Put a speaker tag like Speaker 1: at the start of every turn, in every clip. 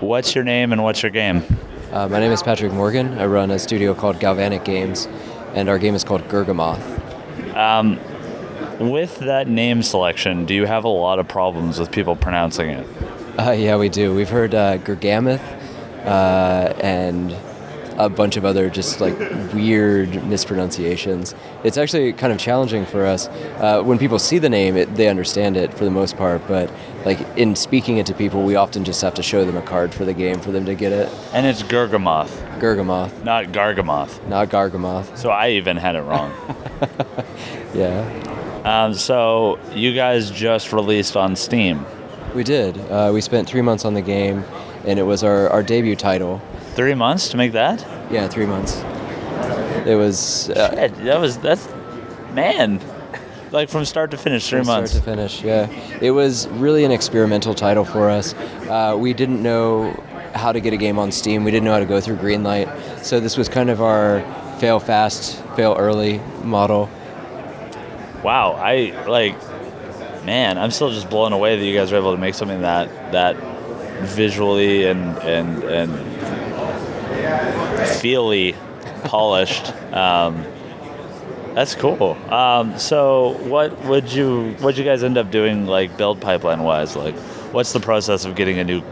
Speaker 1: what's your name and what's your game?
Speaker 2: Uh, my name is Patrick Morgan. I run a studio called Galvanic Games, and our game is called Gurgamoth.
Speaker 1: Um, with that name selection, do you have a lot of problems with people pronouncing it?
Speaker 2: Uh, yeah, we do. We've heard uh, Gurgamoth uh, and a bunch of other just like weird mispronunciations. It's actually kind of challenging for us. Uh, when people see the name, it, they understand it for the most part, but like in speaking it to people, we often just have to show them a card for the game for them to get it.
Speaker 1: And it's Gurgamoth,
Speaker 2: Gurgamoth,
Speaker 1: not Gargamoth.
Speaker 2: not Gargamoth.
Speaker 1: So I even had it wrong.
Speaker 2: Yeah.
Speaker 1: um, so you guys just released on Steam.
Speaker 2: We did. Uh, we spent three months on the game, and it was our, our debut title.
Speaker 1: Three months to make that?
Speaker 2: Yeah, three months. It was uh,
Speaker 1: Shit, that was that's man. Like from start to finish, three
Speaker 2: from
Speaker 1: months.
Speaker 2: start to finish. Yeah, it was really an experimental title for us. Uh, we didn't know how to get a game on Steam. We didn't know how to go through Greenlight. So this was kind of our fail fast, fail early model.
Speaker 1: Wow, I like, man, I'm still just blown away that you guys were able to make something that that visually and and and feely polished. Um, that's cool. Um, so, what would you what you guys end up doing like build pipeline wise? Like, what's the process of getting a new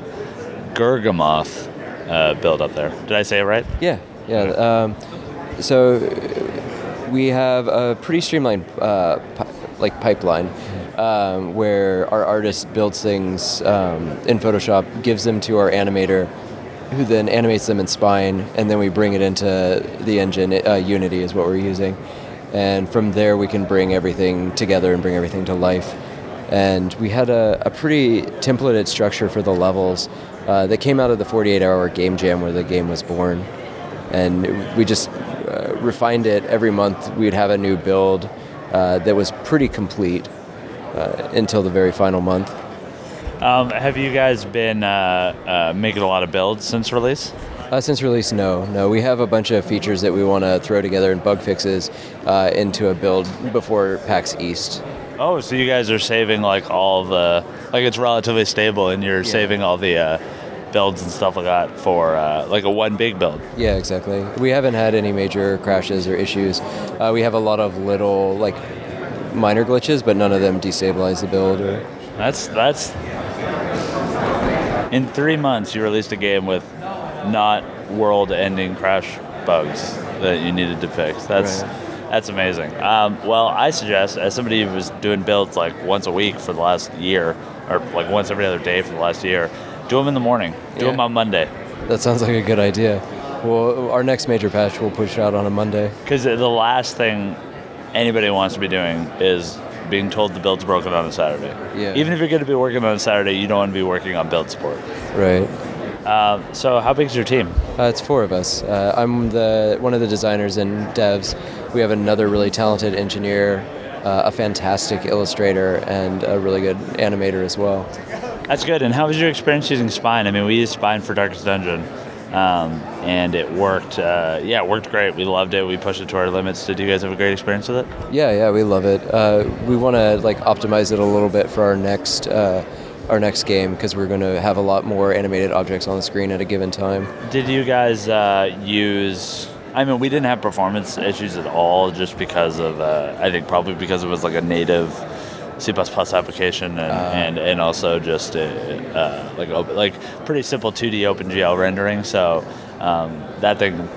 Speaker 1: Gurgamoth uh, build up there? Did I say it right?
Speaker 2: Yeah, yeah. Um, so we have a pretty streamlined uh, pi- like pipeline um, where our artist builds things um, in Photoshop, gives them to our animator, who then animates them in Spine, and then we bring it into the engine. Uh, Unity is what we're using, and from there we can bring everything together and bring everything to life. And we had a, a pretty templated structure for the levels uh, that came out of the 48-hour game jam where the game was born and we just uh, refined it every month. We'd have a new build uh, that was pretty complete uh, until the very final month.
Speaker 1: Um, have you guys been uh, uh, making a lot of builds since release?
Speaker 2: Uh, since release, no, no. We have a bunch of features that we want to throw together and bug fixes uh, into a build before PAX East.
Speaker 1: Oh, so you guys are saving like all the like it's relatively stable, and you're saving all the uh, builds and stuff like that for uh, like a one big build.
Speaker 2: Yeah, exactly. We haven't had any major crashes or issues. Uh, we have a lot of little like minor glitches, but none of them destabilize the build or
Speaker 1: That's that's in three months you released a game with not world-ending crash bugs that you needed to fix. That's
Speaker 2: Right.
Speaker 1: that's amazing. Um, well, I suggest as somebody who was doing builds like once a week for the last year, or like once every other day for the last year, do them in the morning. Do
Speaker 2: Yeah.
Speaker 1: them on Monday.
Speaker 2: That sounds like a good idea. Well, our next major patch we'll push out on a Monday.
Speaker 1: Because the last thing anybody wants to be doing is being told the build's broken on a Saturday.
Speaker 2: Yeah.
Speaker 1: Even if you're going to be working on a Saturday, you don't want to be working on build support.
Speaker 2: Right.
Speaker 1: Um, so, how big's your team?
Speaker 2: Uh, it's four of us. Uh, I'm the one of the designers and devs. We have another really talented engineer, uh, a fantastic illustrator, and a really good animator as well.
Speaker 1: That's good. And how was your experience using Spine? I mean, we used Spine for Darkest Dungeon, um, and it worked. Uh, yeah, it worked great. We loved it. We pushed it to our limits. Did you guys have a great experience with it?
Speaker 2: Yeah, yeah, we love it. Uh, we want to like optimize it a little bit for our next uh, our next game because we're going to have a lot more animated objects on the screen at a given time.
Speaker 1: Did you guys uh, use? I mean, we didn't have performance issues at all, just because of uh, I think probably because it was like a native C++ application, and, and, and also just uh, uh, like like pretty simple 2D OpenGL rendering. So um, that thing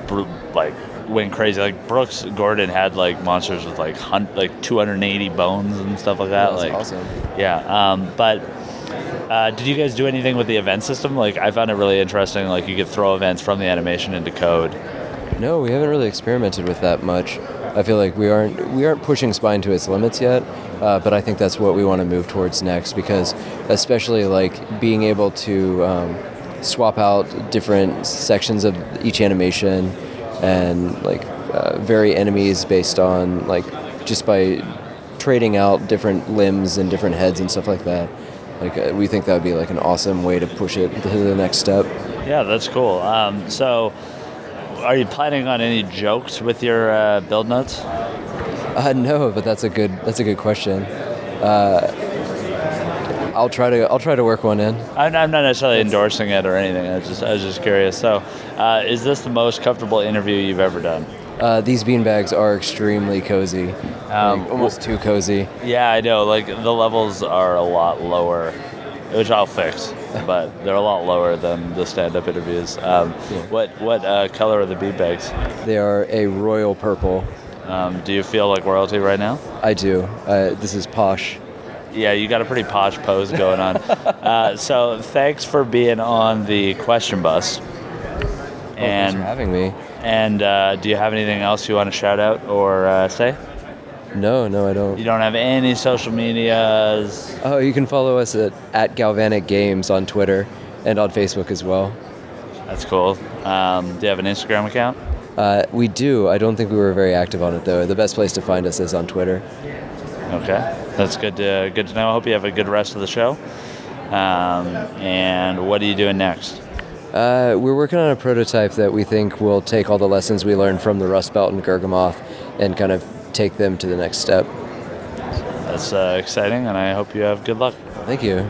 Speaker 1: like went crazy. Like Brooks Gordon had like monsters with like hun- like 280 bones and stuff like that.
Speaker 2: That's
Speaker 1: like
Speaker 2: awesome.
Speaker 1: yeah, um, but uh, did you guys do anything with the event system? Like, I found it really interesting. Like, you could throw events from the animation into code.
Speaker 2: No, we haven't really experimented with that much. I feel like we aren't we aren't pushing Spine to its limits yet, uh, but I think that's what we want to move towards next because, especially like being able to um, swap out different sections of each animation and like uh, vary enemies based on like just by trading out different limbs and different heads and stuff like that. Like uh, we think that would be like an awesome way to push it to the next step.
Speaker 1: Yeah, that's cool. Um, so, are you planning on any jokes with your uh, build notes?
Speaker 2: Uh, no, but that's a good that's a good question. Uh, I'll try to I'll try to work one in.
Speaker 1: I'm, I'm not necessarily endorsing it or anything. I was just I was just curious. So, uh, is this the most comfortable interview you've ever done?
Speaker 2: Uh, these beanbags are extremely cozy,
Speaker 1: Um,
Speaker 2: like, almost too cozy.
Speaker 1: Yeah, I know. Like the levels are a lot lower, which I'll fix, but they're a lot lower than the stand-up interviews. Um, What what uh, color are the beanbags?
Speaker 2: They are a royal purple.
Speaker 1: Um, do you feel like royalty right now?
Speaker 2: I do. Uh, this is posh.
Speaker 1: Yeah, you got a pretty posh pose going on. uh, so thanks for being on the question bus.
Speaker 2: Thanks for
Speaker 1: And
Speaker 2: having me.
Speaker 1: and uh, do you have anything else you want to shout out or uh, say?
Speaker 2: No, no, I don't.
Speaker 1: You don't have any social medias.
Speaker 2: Oh, you can follow us at, at Galvanic Games on Twitter and on Facebook as well.
Speaker 1: That's cool. Um, do you have an Instagram account?
Speaker 2: Uh, we do. I don't think we were very active on it though. The best place to find us is on Twitter.
Speaker 1: Okay, that's good to good to know. I hope you have a good rest of the show. Um, and what are you doing next?
Speaker 2: Uh, we're working on a prototype that we think will take all the lessons we learned from the Rust Belt and Gurgamoth and kind of take them to the next step.
Speaker 1: That's uh, exciting, and I hope you have good luck.
Speaker 2: Thank you.